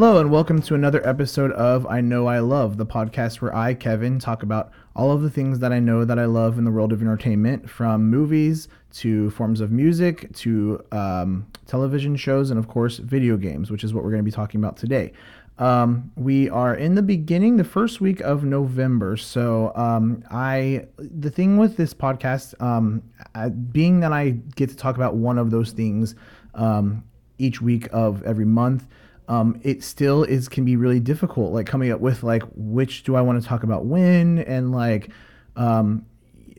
Hello, and welcome to another episode of I Know I Love, the podcast where I, Kevin, talk about all of the things that I know that I love in the world of entertainment, from movies to forms of music to um, television shows, and of course, video games, which is what we're going to be talking about today. Um, we are in the beginning, the first week of November. So, um, I, the thing with this podcast, um, I, being that I get to talk about one of those things um, each week of every month, um, it still is can be really difficult like coming up with like which do i want to talk about when and like um,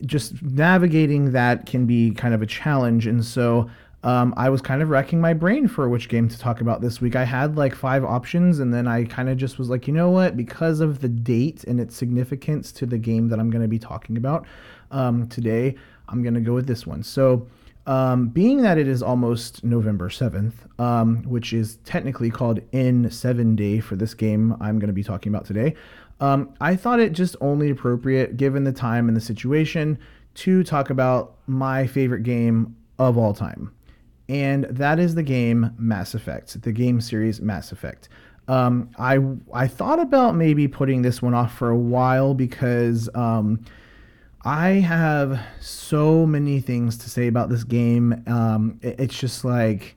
just navigating that can be kind of a challenge and so um, i was kind of racking my brain for which game to talk about this week. I had like five options and then i kind of just was like you know what? Because of the date and its significance to the game that i'm going to be talking about um, today i'm going to go with this one. So um, being that it is almost November 7th, um, which is technically called N7 Day for this game I'm going to be talking about today, um, I thought it just only appropriate, given the time and the situation, to talk about my favorite game of all time. And that is the game Mass Effect, the game series Mass Effect. Um, I, I thought about maybe putting this one off for a while because um, I have so many things to say about this game. Um, it, it's just like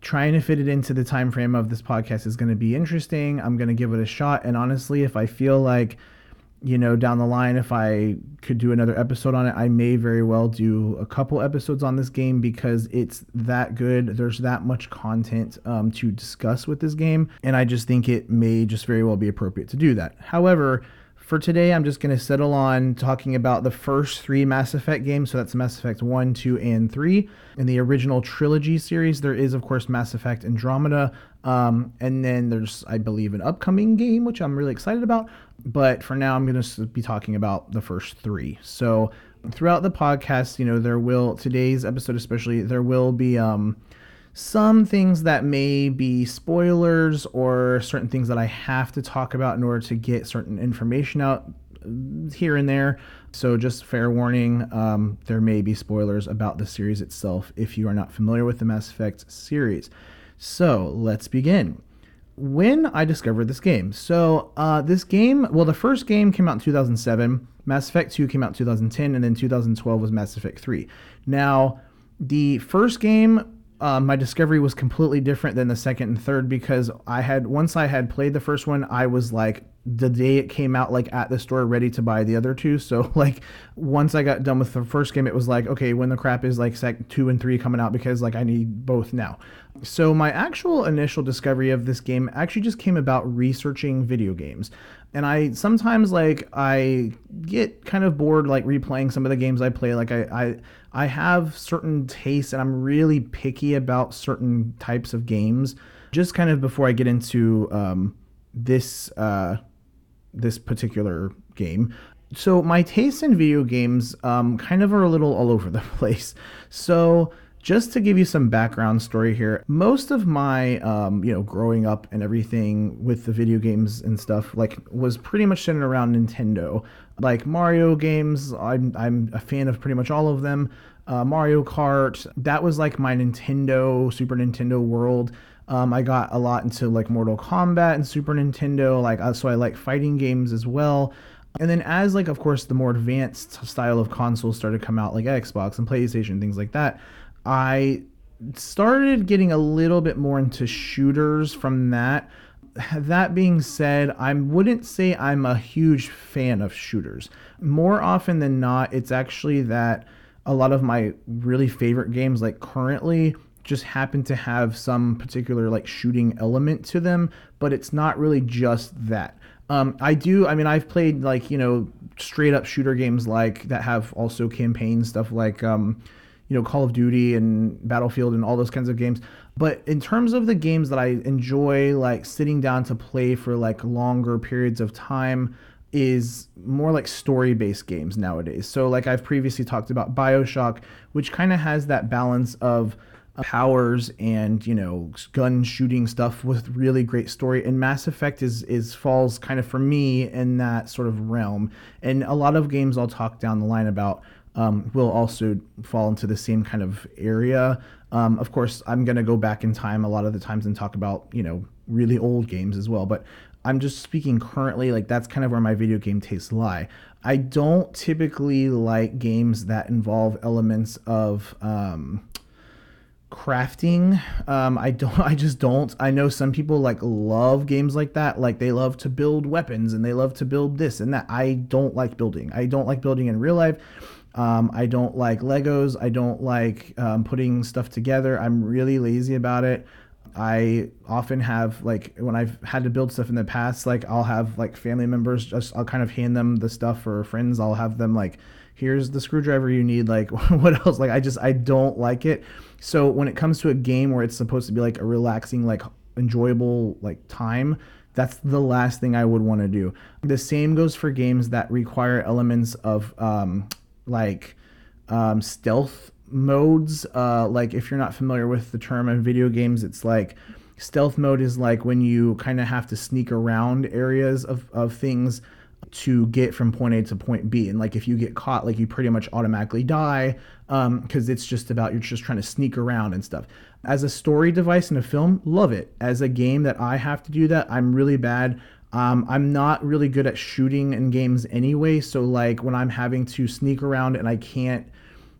trying to fit it into the time frame of this podcast is going to be interesting. I'm going to give it a shot, and honestly, if I feel like you know down the line if I could do another episode on it, I may very well do a couple episodes on this game because it's that good. There's that much content um, to discuss with this game, and I just think it may just very well be appropriate to do that. However for today, I'm just going to settle on talking about the first three Mass Effect games. So that's Mass Effect 1, 2, and 3. In the original trilogy series, there is, of course, Mass Effect Andromeda. Um, and then there's, I believe, an upcoming game, which I'm really excited about. But for now, I'm going to be talking about the first three. So throughout the podcast, you know, there will, today's episode especially, there will be. Um, some things that may be spoilers or certain things that I have to talk about in order to get certain information out uh, here and there. So, just fair warning um, there may be spoilers about the series itself if you are not familiar with the Mass Effect series. So, let's begin. When I discovered this game. So, uh, this game, well, the first game came out in 2007, Mass Effect 2 came out in 2010, and then 2012 was Mass Effect 3. Now, the first game uh, my discovery was completely different than the second and third because I had once I had played the first one, I was like the day it came out, like at the store, ready to buy the other two. So like once I got done with the first game, it was like okay, when the crap is like sec two and three coming out because like I need both now. So my actual initial discovery of this game actually just came about researching video games and I sometimes like I get kind of bored like replaying some of the games I play. Like I I, I have certain tastes and I'm really picky about certain types of games. Just kind of before I get into um, this uh, this particular game. So my tastes in video games um, kind of are a little all over the place. So just to give you some background story here, most of my, um, you know, growing up and everything with the video games and stuff, like, was pretty much centered around Nintendo. Like Mario games, I'm, I'm a fan of pretty much all of them. Uh, Mario Kart, that was like my Nintendo, Super Nintendo world. Um, I got a lot into like Mortal Kombat and Super Nintendo, like, uh, so I like fighting games as well. And then as like of course the more advanced style of consoles started to come out like Xbox and PlayStation things like that, I started getting a little bit more into shooters from that. That being said, I wouldn't say I'm a huge fan of shooters. More often than not, it's actually that a lot of my really favorite games, like currently, just happen to have some particular like shooting element to them, but it's not really just that. Um, I do. I mean, I've played like you know straight up shooter games like that have also campaign stuff like um, you know Call of Duty and Battlefield and all those kinds of games. But in terms of the games that I enjoy like sitting down to play for like longer periods of time is more like story-based games nowadays. So like I've previously talked about BioShock, which kind of has that balance of powers and you know gun shooting stuff with really great story and mass effect is is falls kind of for me in that sort of realm and a lot of games i'll talk down the line about um, will also fall into the same kind of area. Um, of course, I'm going to go back in time a lot of the times and talk about, you know, really old games as well. But I'm just speaking currently, like that's kind of where my video game tastes lie. I don't typically like games that involve elements of um, crafting. Um, I don't. I just don't. I know some people like love games like that. Like they love to build weapons and they love to build this and that. I don't like building. I don't like building in real life. Um, I don't like Legos. I don't like um, putting stuff together. I'm really lazy about it. I often have like when I've had to build stuff in the past, like I'll have like family members just I'll kind of hand them the stuff or friends. I'll have them like, here's the screwdriver you need. Like what else? Like I just I don't like it. So when it comes to a game where it's supposed to be like a relaxing, like enjoyable like time, that's the last thing I would want to do. The same goes for games that require elements of um, like um, stealth modes. Uh, like if you're not familiar with the term in video games, it's like stealth mode is like when you kind of have to sneak around areas of, of things to get from point A to point B. And like if you get caught, like you pretty much automatically die because um, it's just about you're just trying to sneak around and stuff. As a story device in a film, love it. As a game that I have to do that, I'm really bad. Um, I'm not really good at shooting in games anyway. So like when I'm having to sneak around and I can't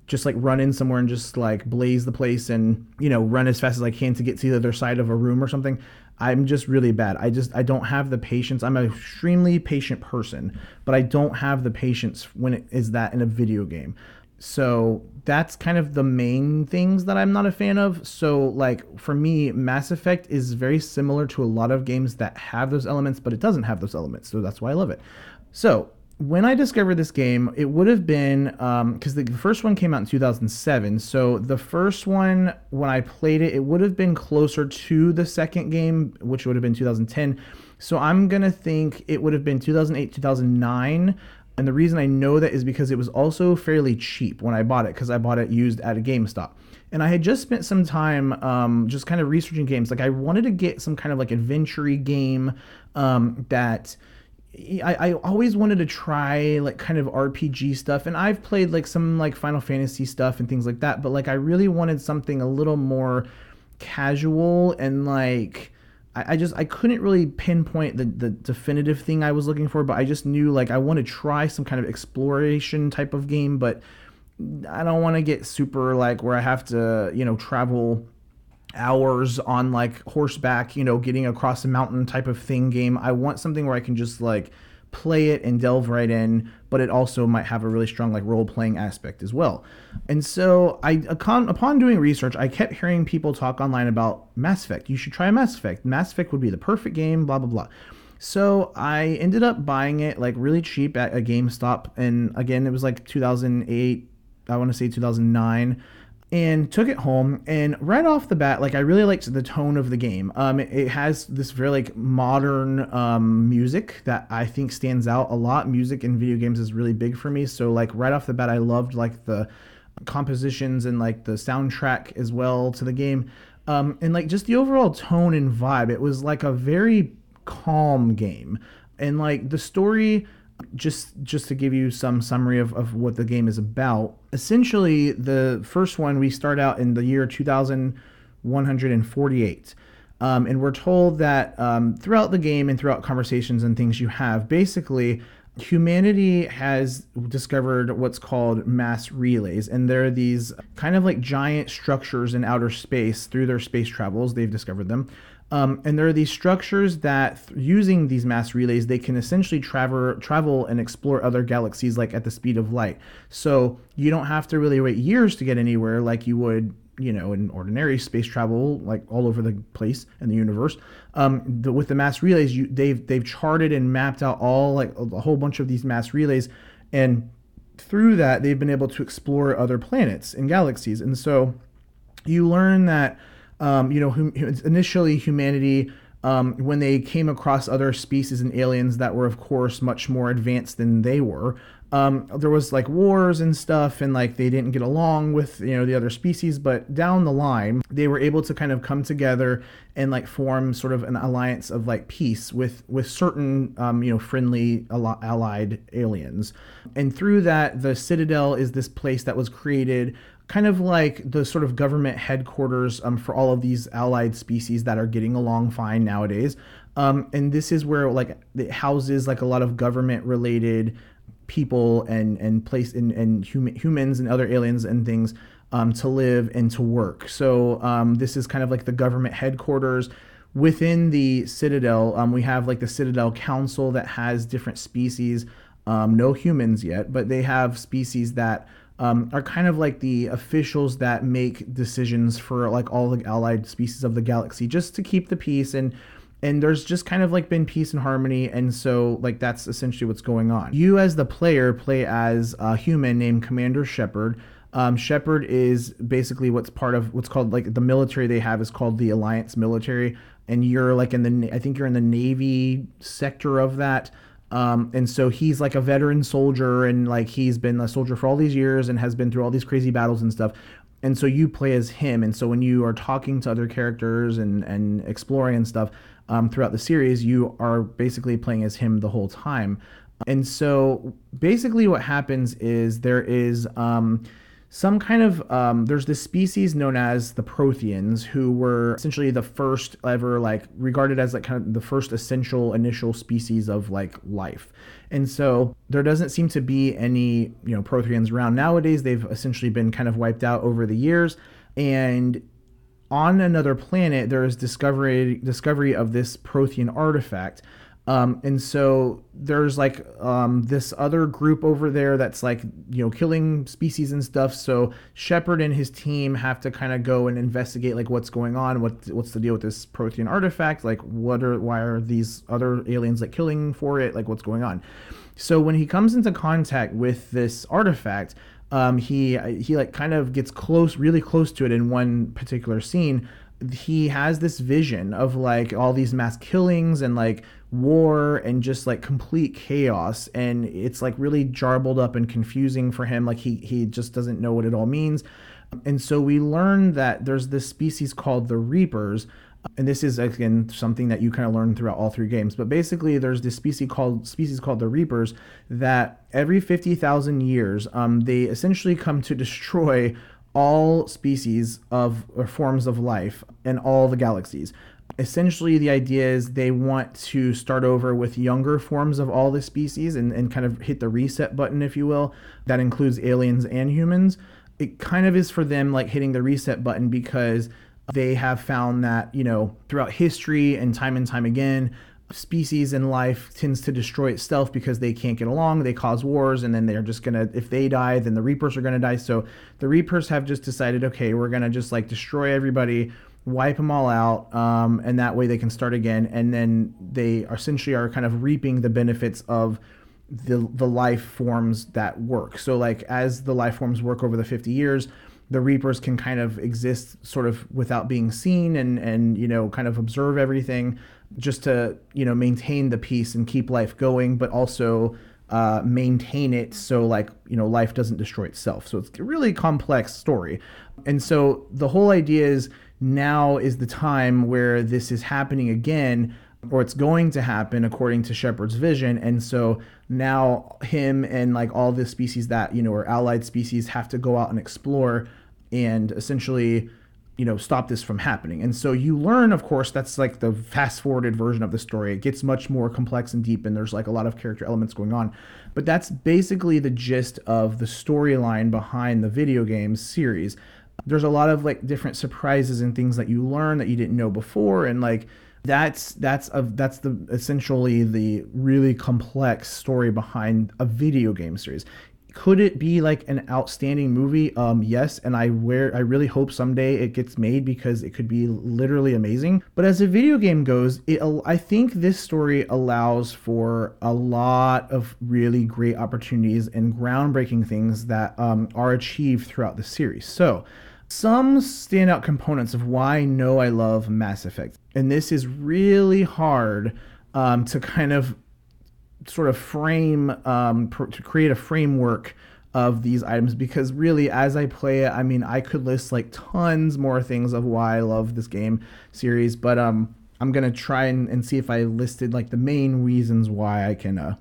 just like run in somewhere and just like blaze the place and you know run as fast as I can to get to the other side of a room or something. I'm just really bad. I just I don't have the patience. I'm an extremely patient person, but I don't have the patience when it is that in a video game. So that's kind of the main things that I'm not a fan of. So like for me, Mass Effect is very similar to a lot of games that have those elements, but it doesn't have those elements. So that's why I love it. So when I discovered this game, it would have been because um, the first one came out in 2007. So the first one, when I played it, it would have been closer to the second game, which would have been 2010. So I'm gonna think it would have been 2008, 2009. And the reason I know that is because it was also fairly cheap when I bought it, because I bought it used at a GameStop. And I had just spent some time um, just kind of researching games. Like I wanted to get some kind of like adventure game um, that I, I always wanted to try like kind of RPG stuff, and I've played like some like Final Fantasy stuff and things like that, but like I really wanted something a little more casual and like I, I just I couldn't really pinpoint the, the definitive thing I was looking for, but I just knew like I want to try some kind of exploration type of game, but I don't want to get super like where I have to, you know, travel hours on like horseback, you know, getting across a mountain type of thing game. I want something where I can just like play it and delve right in, but it also might have a really strong like role playing aspect as well. And so I upon, upon doing research, I kept hearing people talk online about Mass Effect. You should try Mass Effect. Mass Effect would be the perfect game, blah blah blah. So I ended up buying it like really cheap at a GameStop and again it was like 2008, I want to say 2009 and took it home and right off the bat like i really liked the tone of the game. Um, it, it, has this very like modern um, music that i think stands out a lot. Music in video games is really big for me. So like right off the bat i loved like the compositions and like the soundtrack as well to the game. Um, and like just the overall tone and vibe it was like a very calm game. And like the story just just to give you some summary of, of what the game is about essentially the first one we start out in the year 2148 um, and we're told that um, throughout the game and throughout conversations and things you have basically humanity has discovered what's called mass relays. And there are these kind of like giant structures in outer space through their space travels. They've discovered them um, and there are these structures that, th- using these mass relays, they can essentially travel, travel and explore other galaxies like at the speed of light. So you don't have to really wait years to get anywhere like you would, you know, in ordinary space travel, like all over the place in the universe. Um, the, with the mass relays, you, they've they've charted and mapped out all like a whole bunch of these mass relays, and through that they've been able to explore other planets and galaxies. And so you learn that um, you know, initially humanity, um, when they came across other species and aliens that were, of course, much more advanced than they were, um, there was like wars and stuff, and like they didn't get along with you know the other species. But down the line, they were able to kind of come together and like form sort of an alliance of like peace with with certain um, you know friendly allied aliens. And through that, the Citadel is this place that was created kind of like the sort of government headquarters um, for all of these allied species that are getting along fine nowadays. Um, and this is where like it houses like a lot of government related people and and place and, and hum- humans and other aliens and things um, to live and to work. So um, this is kind of like the government headquarters. Within the Citadel, um, we have like the Citadel Council that has different species. Um, no humans yet, but they have species that um, are kind of like the officials that make decisions for like all the allied species of the galaxy, just to keep the peace and and there's just kind of like been peace and harmony and so like that's essentially what's going on. You as the player play as a human named commander shepard. Um, shepard is basically what's part of what's called like the military they have is called the alliance military and you're like in the i think you're in the navy sector of that. Um, and so he's like a veteran soldier and like he's been a soldier for all these years and has been through all these crazy battles and stuff and so you play as him and so when you are talking to other characters and and exploring and stuff um, throughout the series, you are basically playing as him the whole time. And so basically, what happens is there is um, some kind of um, there's this species known as the Protheans, who were essentially the first ever like regarded as like kind of the first essential initial species of like life. And so there doesn't seem to be any you know Protheans around nowadays. They've essentially been kind of wiped out over the years. And on another planet there is discovery discovery of this Prothean artifact. Um, and so there's like um, this other group over there that's like you know killing species and stuff. So Shepard and his team have to kind of go and investigate like what's going on, what what's the deal with this Prothean artifact, like what are why are these other aliens like killing for it, like what's going on. So when he comes into contact with this artifact, um, he he like kind of gets close, really close to it in one particular scene. He has this vision of like all these mass killings and like war and just like complete chaos, and it's like really jarbled up and confusing for him. Like he he just doesn't know what it all means. And so we learn that there's this species called the Reapers, and this is again something that you kind of learn throughout all three games. But basically, there's this species called species called the Reapers that every fifty thousand years, um, they essentially come to destroy all species of or forms of life in all the galaxies. Essentially, the idea is they want to start over with younger forms of all the species and, and kind of hit the reset button, if you will. That includes aliens and humans. It kind of is for them like hitting the reset button because they have found that, you know, throughout history and time and time again, species in life tends to destroy itself because they can't get along they cause wars and then they're just gonna if they die then the reapers are gonna die. So the reapers have just decided okay we're gonna just like destroy everybody wipe them all out um, and that way they can start again. And then they essentially are kind of reaping the benefits of the the life forms that work. So like as the life forms work over the 50 years the reapers can kind of exist sort of without being seen and and you know kind of observe everything just to you know maintain the peace and keep life going but also uh, maintain it so like you know life doesn't destroy itself so it's a really complex story and so the whole idea is now is the time where this is happening again or it's going to happen according to Shepard's vision. And so now him and like all the species that, you know, are allied species have to go out and explore and essentially, you know, stop this from happening. And so you learn, of course, that's like the fast forwarded version of the story. It gets much more complex and deep, and there's like a lot of character elements going on. But that's basically the gist of the storyline behind the video game series. There's a lot of like different surprises and things that you learn that you didn't know before, and like that's that's a that's the essentially the really complex story behind a video game series could it be like an outstanding movie um yes and i where i really hope someday it gets made because it could be literally amazing but as a video game goes it i think this story allows for a lot of really great opportunities and groundbreaking things that um, are achieved throughout the series so some standout components of why I know I love Mass Effect. And this is really hard um, to kind of sort of frame um, pr- to create a framework of these items because really as I play it, I mean I could list like tons more things of why I love this game series, but um I'm gonna try and, and see if I listed like the main reasons why I can uh,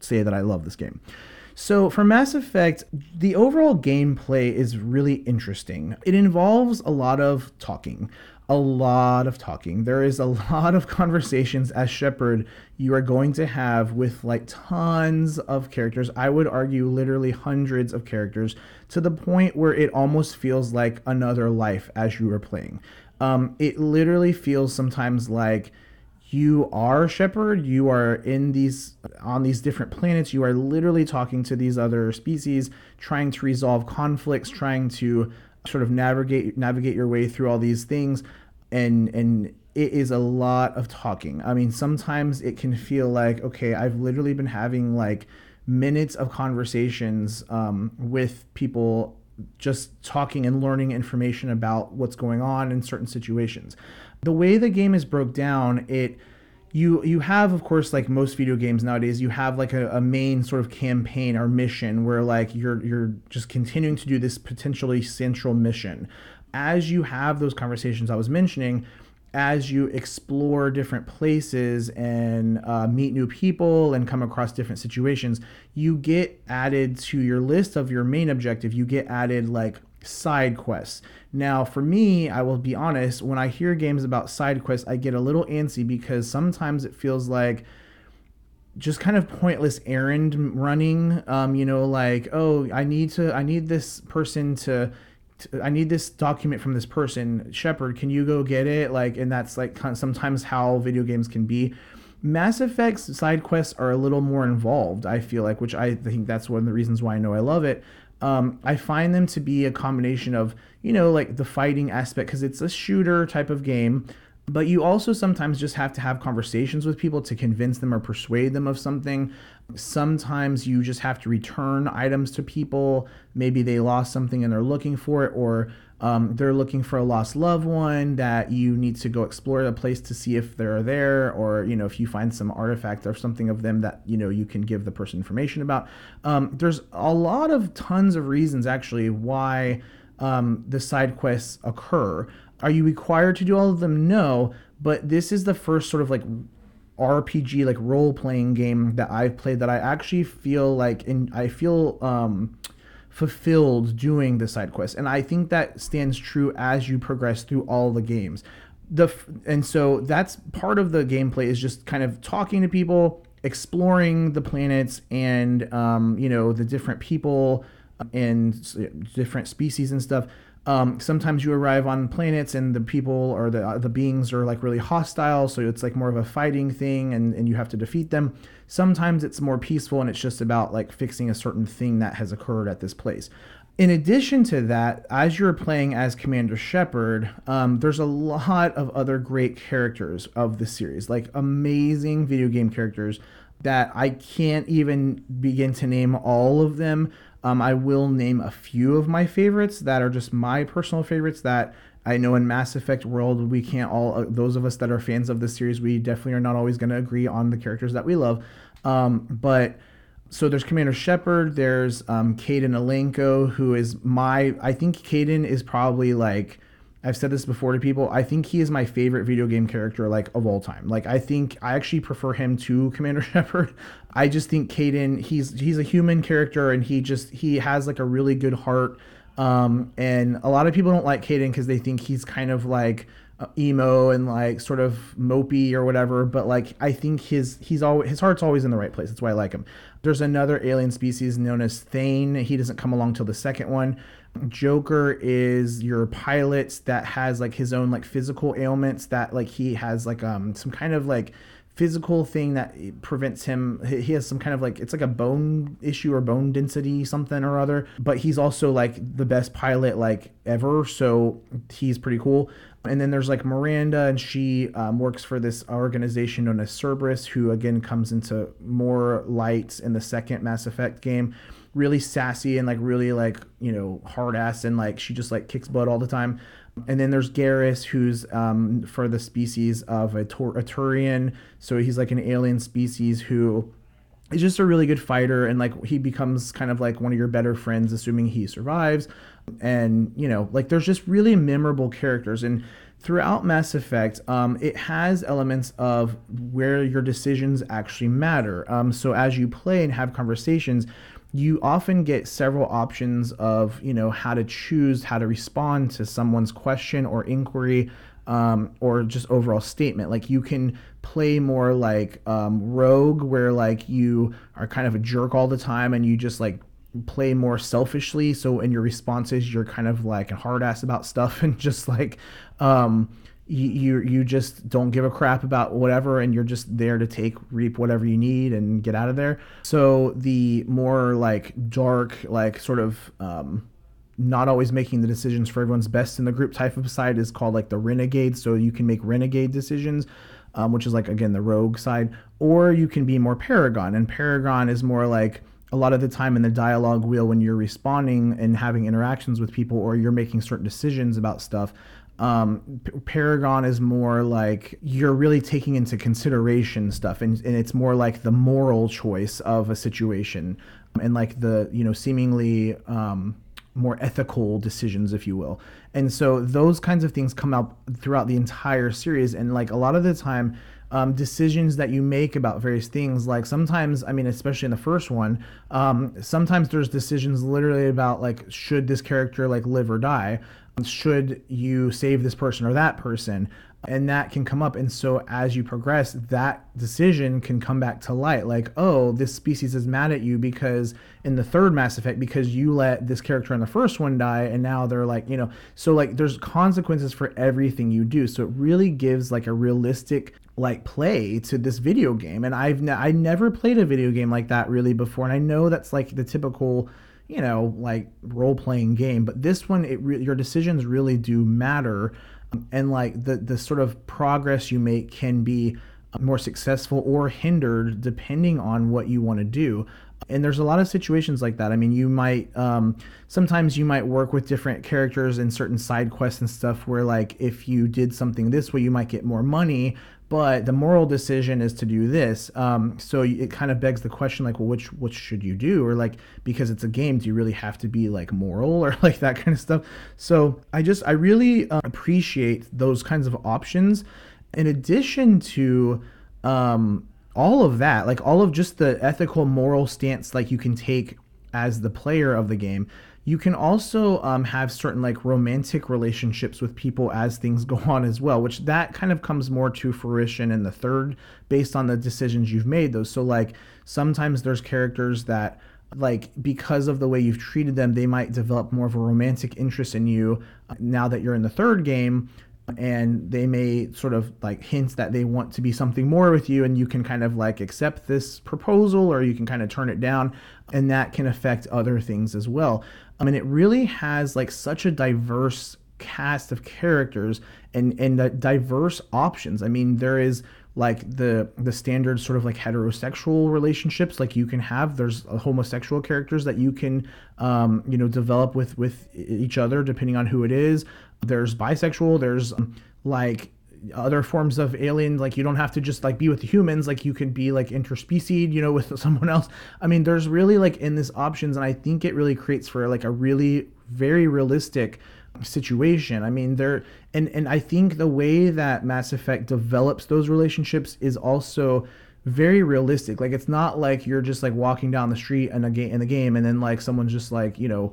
say that I love this game. So for Mass Effect, the overall gameplay is really interesting. It involves a lot of talking a lot of talking. There is a lot of conversations as Shepard you are going to have with like tons of characters. I would argue literally hundreds of characters to the point where it almost feels like another life as you are playing. Um, it literally feels sometimes like you are Shepard. You are in these on these different planets. You are literally talking to these other species, trying to resolve conflicts, trying to sort of navigate navigate your way through all these things and and it is a lot of talking. I mean sometimes it can feel like okay i've literally been having like minutes of conversations um, with people just talking and learning information about what's going on in certain situations. The way the game is broke down it you you have of course like most video games nowadays you have like a, a, main sort of campaign or mission where like you're you're just continuing to do this potentially central mission as you have those conversations i was mentioning as you explore different places and uh, meet new people and come across different situations you get added to your list of your main objective you get added like side quests. Now, for me, I will be honest, when I hear games about side quests, I get a little antsy because sometimes it feels like just kind of pointless errand running. Um, you know, like, oh, I need to, I need this person to, to I need this document from this person. Shepard, can you go get it? Like, and that's like sometimes how video games can be. Mass Effect's side quests are a little more involved, I feel like, which I think that's one of the reasons why I know I love it. Um, I find them to be a combination of, you know, like the fighting aspect, because it's a shooter type of game, but you also sometimes just have to have conversations with people to convince them or persuade them of something. Sometimes you just have to return items to people. Maybe they lost something and they're looking for it, or um, they're looking for a lost loved one that you need to go explore the place to see if they're there, or you know if you find some artifact or something of them that you know you can give the person information about. Um, there's a lot of tons of reasons actually why um, the side quests occur. Are you required to do all of them? No, but this is the first sort of like RPG like role playing game that I've played that I actually feel like and I feel um fulfilled doing the side quests and i think that stands true as you progress through all the games the and so that's part of the gameplay is just kind of talking to people exploring the planets and um, you know the different people and different species and stuff um, sometimes you arrive on planets and the people or the uh, the beings are like really hostile, so it's like more of a fighting thing, and and you have to defeat them. Sometimes it's more peaceful and it's just about like fixing a certain thing that has occurred at this place. In addition to that, as you're playing as Commander Shepard, um, there's a lot of other great characters of the series, like amazing video game characters that I can't even begin to name all of them. Um, I will name a few of my favorites that are just my personal favorites that I know in Mass Effect world we can't all uh, those of us that are fans of the series we definitely are not always going to agree on the characters that we love. Um, but so there's Commander Shepard, there's um, Kaidan Alenko, who is my I think Kaidan is probably like I've said this before to people. I think he is my favorite video game character like of all time. Like I think I actually prefer him to Commander Shepard. I just think Kaidan he's he's a human character and he just he has like a really good heart. Um, and a lot of people don't like Kaidan because they think he's kind of like emo and like sort of mopey or whatever. But like I think his he's always his heart's always in the right place. That's why I like him. There's another alien species known as Thane. He doesn't come along till the second one. Joker is your pilot that has like his own like physical ailments that like he has like um some kind of like physical thing that prevents him. He has some kind of like it's like a bone issue or bone density something or other but he's also like the best pilot like ever so he's pretty cool. And then there's like miranda and she um, works for this organization known as cerberus who again comes into more lights in the second mass effect game really sassy and like really like you know hard ass and like she just like kicks butt all the time. And then there's Garrus, who's um, for the species of a, Tur- a Turian. So he's like an alien species who is just a really good fighter and like he becomes kind of like one of your better friends assuming he survives and you know like there's just really memorable characters and throughout mass effect um, it has elements of where your decisions actually matter um, so as you play and have conversations you often get several options of you know how to choose how to respond to someone's question or inquiry um, or just overall statement. Like you can play more like um, rogue, where like you are kind of a jerk all the time and you just like play more selfishly. So in your responses, you're kind of like a hard ass about stuff and just like um, you, you just don't give a crap about whatever and you're just there to take reap whatever you need and get out of there. So the more like dark, like sort of um, not always making the decisions for everyone's best in the group type of side is called like the renegade. So you can make renegade decisions, um, which is like again the rogue side, or you can be more paragon. And paragon is more like a lot of the time in the dialogue wheel when you're responding and having interactions with people or you're making certain decisions about stuff. Um, Paragon is more like you're really taking into consideration stuff, and, and it's more like the moral choice of a situation, and like the you know seemingly um, more ethical decisions, if you will. And so those kinds of things come out throughout the entire series. And like a lot of the time, um, decisions that you make about various things, like sometimes, I mean, especially in the first one, um, sometimes there's decisions literally about like, should this character like live or die? Should you save this person or that person? and that can come up. And so as you progress that decision can come back to light. Like oh this species is mad at you because in the third mass effect because you let this character in the first one die and now they're like you know so like there's consequences for everything you do. So it really gives like a realistic like play to this video game. And i've ne- i never played a video game like that really before. And i know that's like the typical you know like role playing game but this one it re- your decisions really do matter and like the the sort of progress you make can be more successful or hindered depending on what you want to do. And there's a lot of situations like that. I mean you might um, sometimes you might work with different characters in certain side quests and stuff where like if you did something this way you might get more money but the moral decision is to do this. Um, so it kind of begs the question, like, well, which which should you do, or like because it's a game, do you really have to be like moral or like that kind of stuff? So I just I really uh, appreciate those kinds of options. In addition to um, all of that, like all of just the ethical, moral stance, like you can take as the player of the game you can also um, have certain like romantic relationships with people as things go on as well which that kind of comes more to fruition in the third based on the decisions you've made those so like sometimes there's characters that like because of the way you've treated them they might develop more of a romantic interest in you uh, now that you're in the third game and they may sort of like hint that they want to be something more with you and you can kind of like accept this proposal or you can kind of turn it down and that can affect other things as well I mean, it really has like such a diverse cast of characters and and diverse options. I mean, there is like the the standard sort of like heterosexual relationships like you can have there's homosexual characters that you can um, you know develop with with each other depending on who it is there's bisexual there's um, like other forms of alien like you don't have to just like be with the humans like you can be like interspecies you know with someone else. I mean there's really like in this options and i think it really creates for like a really very realistic situation. I mean there and and i think the way that mass effect develops those relationships is also very realistic. Like it's not like you're just like walking down the street in a game in the game and then like someone's just like you know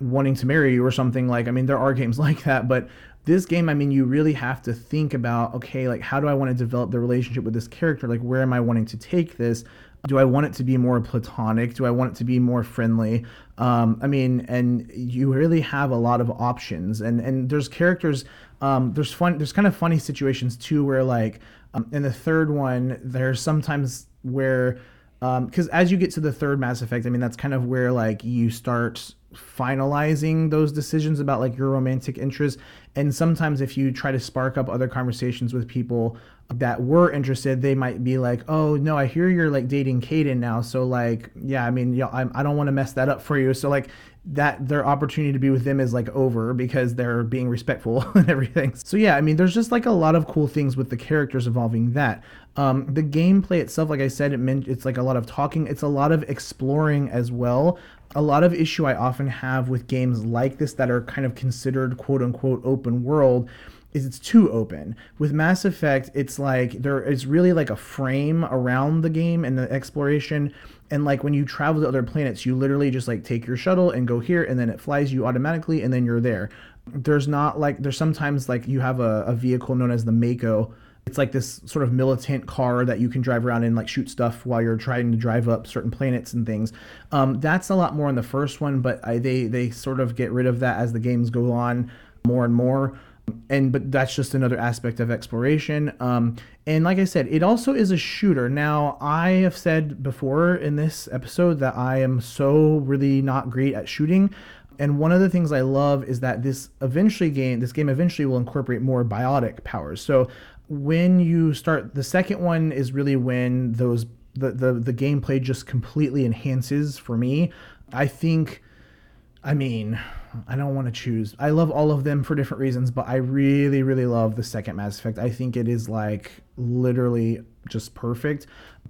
wanting to marry you or something like i mean there are games like that but this game, I mean, you really have to think about, okay, like how do I want to develop the relationship with this character? Like where am I wanting to take this? Do I want it to be more platonic? Do I want it to be more friendly? Um, I mean, and you really have a lot of options, and and there's characters. Um, there's fun. There's kind of funny situations too, where like um, in the third one, there's sometimes where because um, as you get to the third Mass Effect, I mean, that's kind of where like you start finalizing those decisions about like your romantic interests. And sometimes if you try to spark up other conversations with people that were interested they might be like oh no i hear you're like dating Kaidan now. So like yeah i mean yeah, I, I don't want to mess that up for you. So like that their opportunity to be with them is like over because they're being respectful and everything. So yeah, I mean, there's just like a lot of cool things with the characters involving that. Um, the gameplay itself, like I said, it meant it's like a lot of talking. It's a lot of exploring as well. A lot of issue I often have with games like this that are kind of considered quote unquote open world is it's too open. With Mass Effect, it's like there is really like a frame around the game and the exploration. And like when you travel to other planets, you literally just like take your shuttle and go here, and then it flies you automatically, and then you're there. There's not like there's sometimes like you have a, a vehicle known as the Mako. It's like this sort of militant car that you can drive around and like shoot stuff while you're trying to drive up certain planets and things. Um, that's a lot more in the first one, but I, they they sort of get rid of that as the games go on more and more and but that's just another aspect of exploration. Um, and like i said it also is a shooter. Now i have said before in this episode that i am so really not great at shooting. And one of the things i love is that this eventually game this game eventually will incorporate more biotic powers. So when you start the second one is really when those the the, the gameplay just completely enhances for me. I think i mean I don't want to choose. I love all of them for different reasons, but I really, really love the second Mass Effect. I think it is like literally just perfect,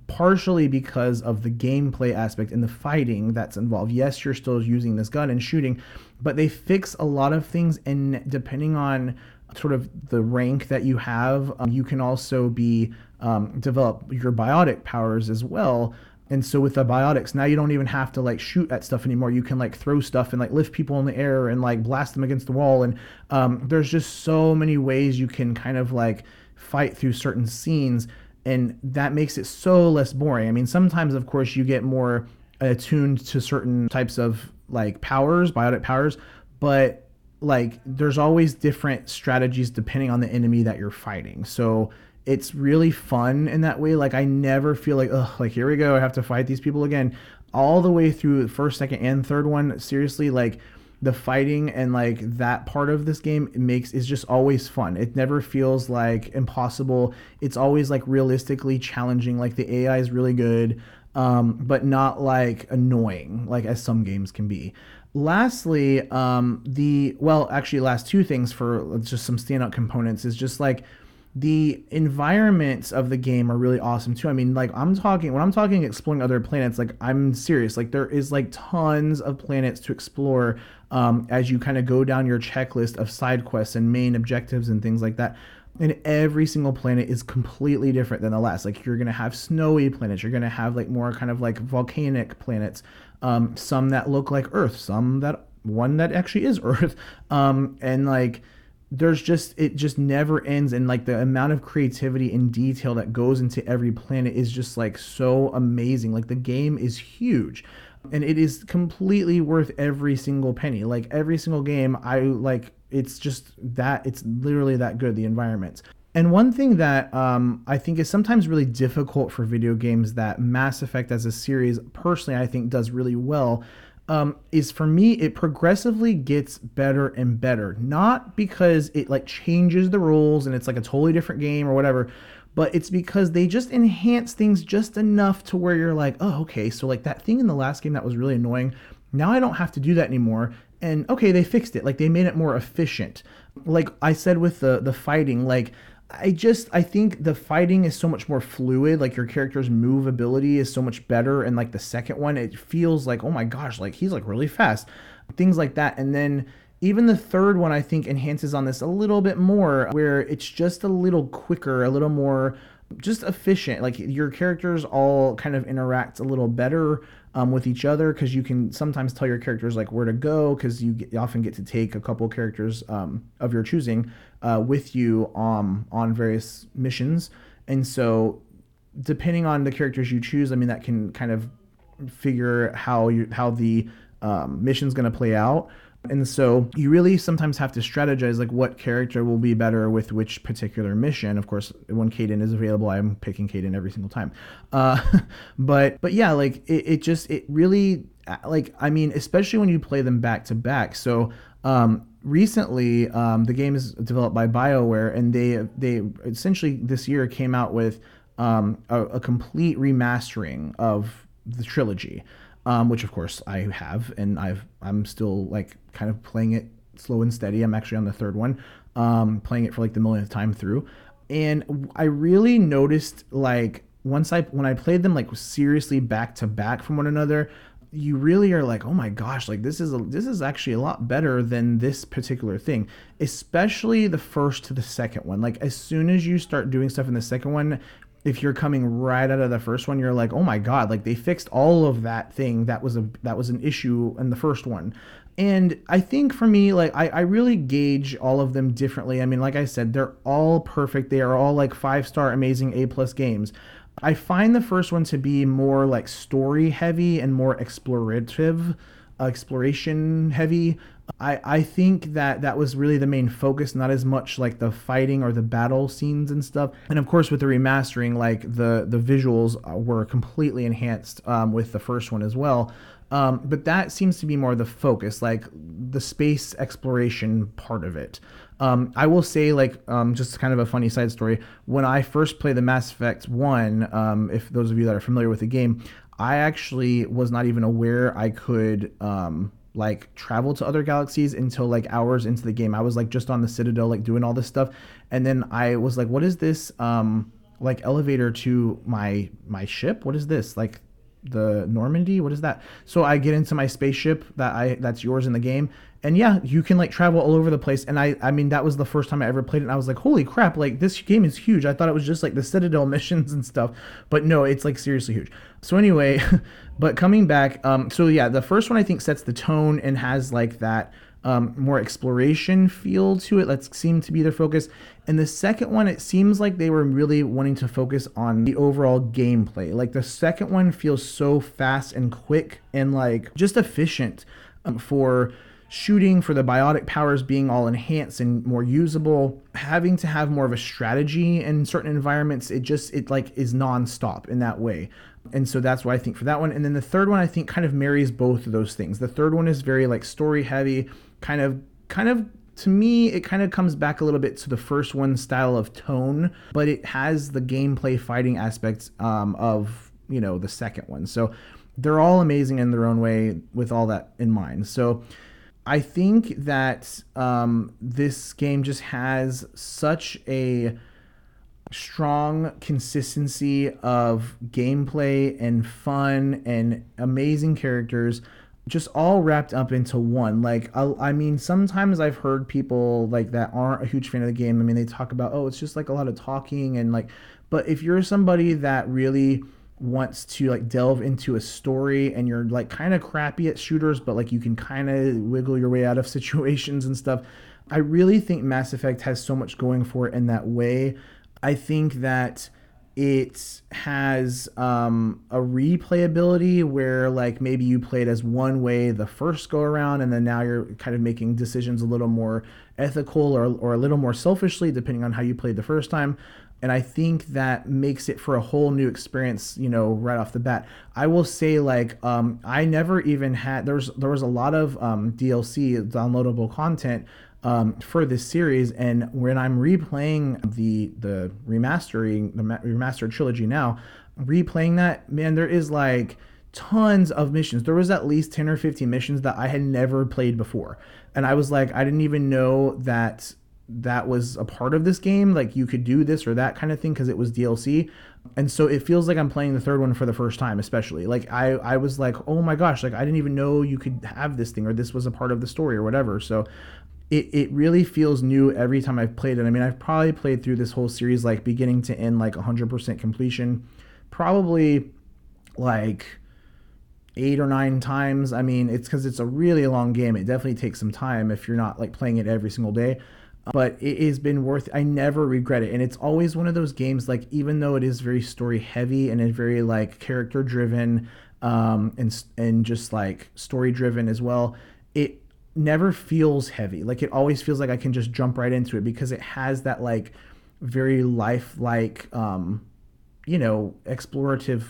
partially because of the gameplay aspect and the fighting that's involved. Yes, you're still using this gun and shooting, but they fix a lot of things, and depending on sort of the rank that you have, um, you can also be um, develop your biotic powers as well and so with the biotics, now you don't even have to like shoot at stuff anymore. You can like throw stuff and like lift people in the air and like blast them against the wall. And um, there's just so many ways you can kind of like fight through certain scenes, and that makes it so less boring. I mean, sometimes of course you get more attuned to certain types of like powers, biotic powers, but like there's always different strategies depending on the enemy that you're fighting. So it's really fun in that way. Like I never feel like, oh, like here we go, I have to fight these people again. All the way through the first, second, and third one, seriously, like the fighting and like that part of this game makes is just always fun. It never feels like impossible. It's always like realistically challenging. Like the AI is really good, um, but not like annoying, like as some games can be. Lastly, um, the well, actually, last two things for just some standout components is just like the environments of the game are really awesome too. I mean, like I'm talking when I'm talking exploring other planets, like I'm serious. Like there is like tons of planets to explore um, as you kind of go down your checklist of side quests and main objectives and things like that. And every single planet is completely different than the last. Like you're gonna have snowy planets, you're gonna have like more kind of like volcanic planets, um, some that look like Earth, some that one that actually is Earth, um, and like there's just it just never ends and like the amount of creativity and detail that goes into every planet is just like so amazing. Like the game is huge and it is completely worth every single penny. Like every single game i like it's just that it's literally that good the environments and one thing that um, I think is sometimes really difficult for video games that Mass Effect as a series, personally, I think does really well, um, is for me it progressively gets better and better. Not because it like changes the rules and it's like a totally different game or whatever but it's because they just enhance things just enough to where you're like oh okay so like that thing in the last game that was really annoying now i don't have to do that anymore. And okay they fixed it. Like they made it more efficient. Like i said with the the fighting like I just I think the fighting is so much more fluid. Like your character's move ability is so much better. And like the second one, it feels like oh my gosh, like he's like really fast, things like that. And then even the third one I think enhances on this a little bit more, where it's just a little quicker, a little more just efficient. Like your characters all kind of interact a little better um, with each other because you can sometimes tell your characters like where to go because you, you, often get to take a couple characters um, of your choosing uh, with you um, on various missions, and so depending on the characters you choose, I mean that can kind of figure how you how the um, mission's going to play out. And so you really sometimes have to strategize like what character will be better with which particular mission. Of course, when Kaidan is available, I'm picking Kaidan every single time. Uh, but but yeah, like it, it just it really like I mean, especially when you play them back to back. So um, recently, um, the game is developed by BioWare, and they they essentially this year came out with um, a, a complete remastering of the trilogy. Um, which of course I have, and I've I'm still like kind of playing it slow and steady. I'm actually on the third one, um, playing it for like the millionth time through, and I really noticed like once I when I played them like seriously back to back from one another, you really are like, oh my gosh, like this is a, this is actually a lot better than this particular thing, especially the first to the second one. Like as soon as you start doing stuff in the second one, if you're coming right out of the first one, you're like, oh my god, like they fixed all of that thing that was a that was an issue in the first one. And I think for me, like I, I really gauge all of them differently. I mean, like I said, they're all perfect. They are all like five star amazing A plus games. I find the first one to be more like story heavy and more explorative, uh, exploration heavy. I, I think that that was really the main focus, not as much like the fighting or the battle scenes and stuff. And of course, with the remastering, like the the visuals were completely enhanced um, with the first one as well. Um, but that seems to be more the focus, like the space exploration part of it. Um, I will say, like, um, just kind of a funny side story. When I first played the Mass Effect 1, um, if those of you that are familiar with the game, I actually was not even aware I could, um, like, travel to other galaxies until, like, hours into the game. I was, like, just on the Citadel, like, doing all this stuff. And then I was like, what is this, um, like, elevator to my my ship? What is this? Like, the Normandy. What is that? So I get into my spaceship that I that's yours in the game, and yeah, you can like travel all over the place. And I I mean that was the first time I ever played it. and I was like, holy crap! Like this game is huge. I thought it was just like the Citadel missions and stuff, but no, it's like seriously huge. So anyway, but coming back, um, so yeah, the first one I think sets the tone and has like that um, more exploration feel to it. That seemed to be their focus. And the second one, it seems like they were really wanting to focus on the overall gameplay. Like the second one feels so fast and quick and like just efficient um, for shooting, for the biotic powers being all enhanced and more usable. Having to have more of a strategy in certain environments, it just it like is nonstop in that way. And so that's why I think for that one. And then the third one I think kind of marries both of those things. The third one is very like story heavy kind of kind of to me it kind of comes back a little bit to the first one style of tone but it has the gameplay fighting aspects um, of you know the second one. So they're all amazing in their own way with all that in mind. So i think that um, this game just has such a strong consistency of gameplay and fun and amazing characters just all wrapped up into one. Like, I, I, mean, sometimes I've heard people like that aren't a huge fan of the game. I mean, they talk about, oh, it's just like a lot of talking and like, but if you're somebody that really wants to like delve into a story and you're like kind of crappy at shooters, but like you can kind of wiggle your way out of situations and stuff, I really think Mass Effect has so much going for it in that way. I think that it has um, a replayability where like maybe you played as one way the first go around and then now you're kind of making decisions a little more ethical or, or a little more selfishly depending on how you played the first time. And i think that makes it for a whole new experience you know right off the bat. I will say like um, i never even had there's there was a lot of um, dlc downloadable content um, for this series. And when I'm replaying the the remastering the remastered trilogy now, replaying that man, there is like tons of missions. There was at least 10 or 15 missions that I had never played before. And I was like, I didn't even know that that was a part of this game. Like you could do this or that kind of thing because it was DLC. And so it feels like I'm playing the third one for the first time, especially. Like I, I was like, oh my gosh, like I didn't even know you could have this thing or this was a part of the story or whatever. So it, it really feels new every time I've played it. I mean, I've probably played through this whole series like beginning to end, like 100% completion, probably like eight or nine times. I mean, it's because it's a really long game. It definitely takes some time if you're not like playing it every single day. But it has been worth. I never regret it, and it's always one of those games. Like even though it is very story heavy and it's very like character driven, um, and and just like story driven as well, never feels heavy. Like it always feels like I can just jump right into it because it has that like very lifelike, um, you know, explorative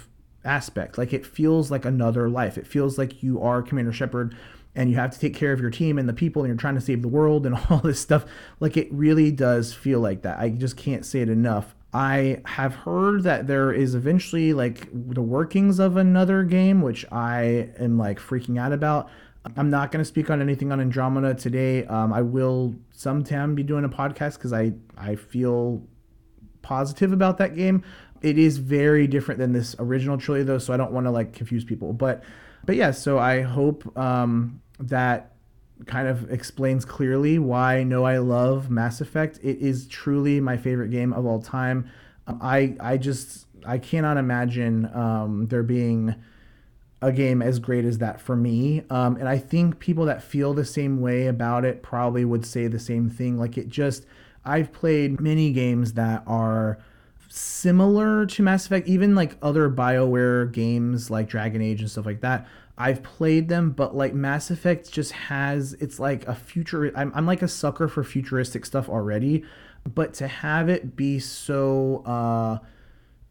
aspect. Like it feels like another life. It feels like you are Commander Shepard and you have to take care of your team and the people and you're trying to save the world and all this stuff. Like it really does feel like that. I just can't say it enough. I have heard that there is eventually like the workings of another game, which I am like freaking out about. I'm not going to speak on anything on Andromeda today. Um, I will sometime be doing a podcast because I I feel positive about that game. It is very different than this original trilogy though, so I don't want to like confuse people. But but yeah, so I hope um, that kind of explains clearly why I know I love Mass Effect. It is truly my favorite game of all time. I I just I cannot imagine um, there being a game as great as that for me. Um, and I think people that feel the same way about it probably would say the same thing. Like it just I've played many games that are similar to Mass Effect, even like other BioWare games like Dragon Age and stuff like that. I've played them, but like Mass Effect just has it's like a future. I'm, I'm like a sucker for futuristic stuff already, but to have it be so uh,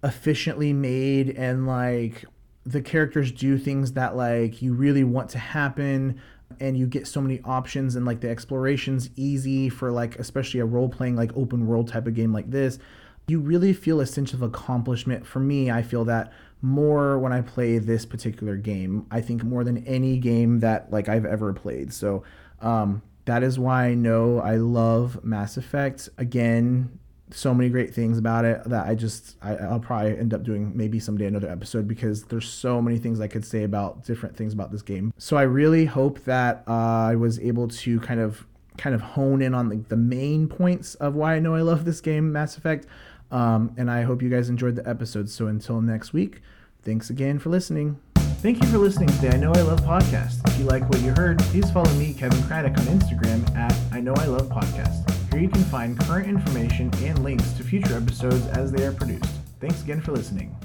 efficiently made and like the characters do things that like you really want to happen and you get so many options and like the exploration's easy for like especially a role playing like open world type of game like this you really feel a sense of accomplishment for me i feel that more when I play this particular game. I think more than any game that like I've ever played. So um, that is why I know I love Mass Effect. Again, so many great things about it that I just I, will probably end up doing maybe someday another episode because there's so many things I could say about different things about this game. So I really hope that uh, I was able to kind of kind of hone in on the, the main points of why I know I love this game, Mass Effect. Um, and I hope you guys enjoyed the episode. So until next week, thanks again for listening. Thank you for listening to the I Know I Love podcast. If you like what you heard, please follow me, Kevin Craddock, on Instagram at I Know I Love Podcast. Here you can find current information and links to future episodes as they are produced. Thanks again for listening.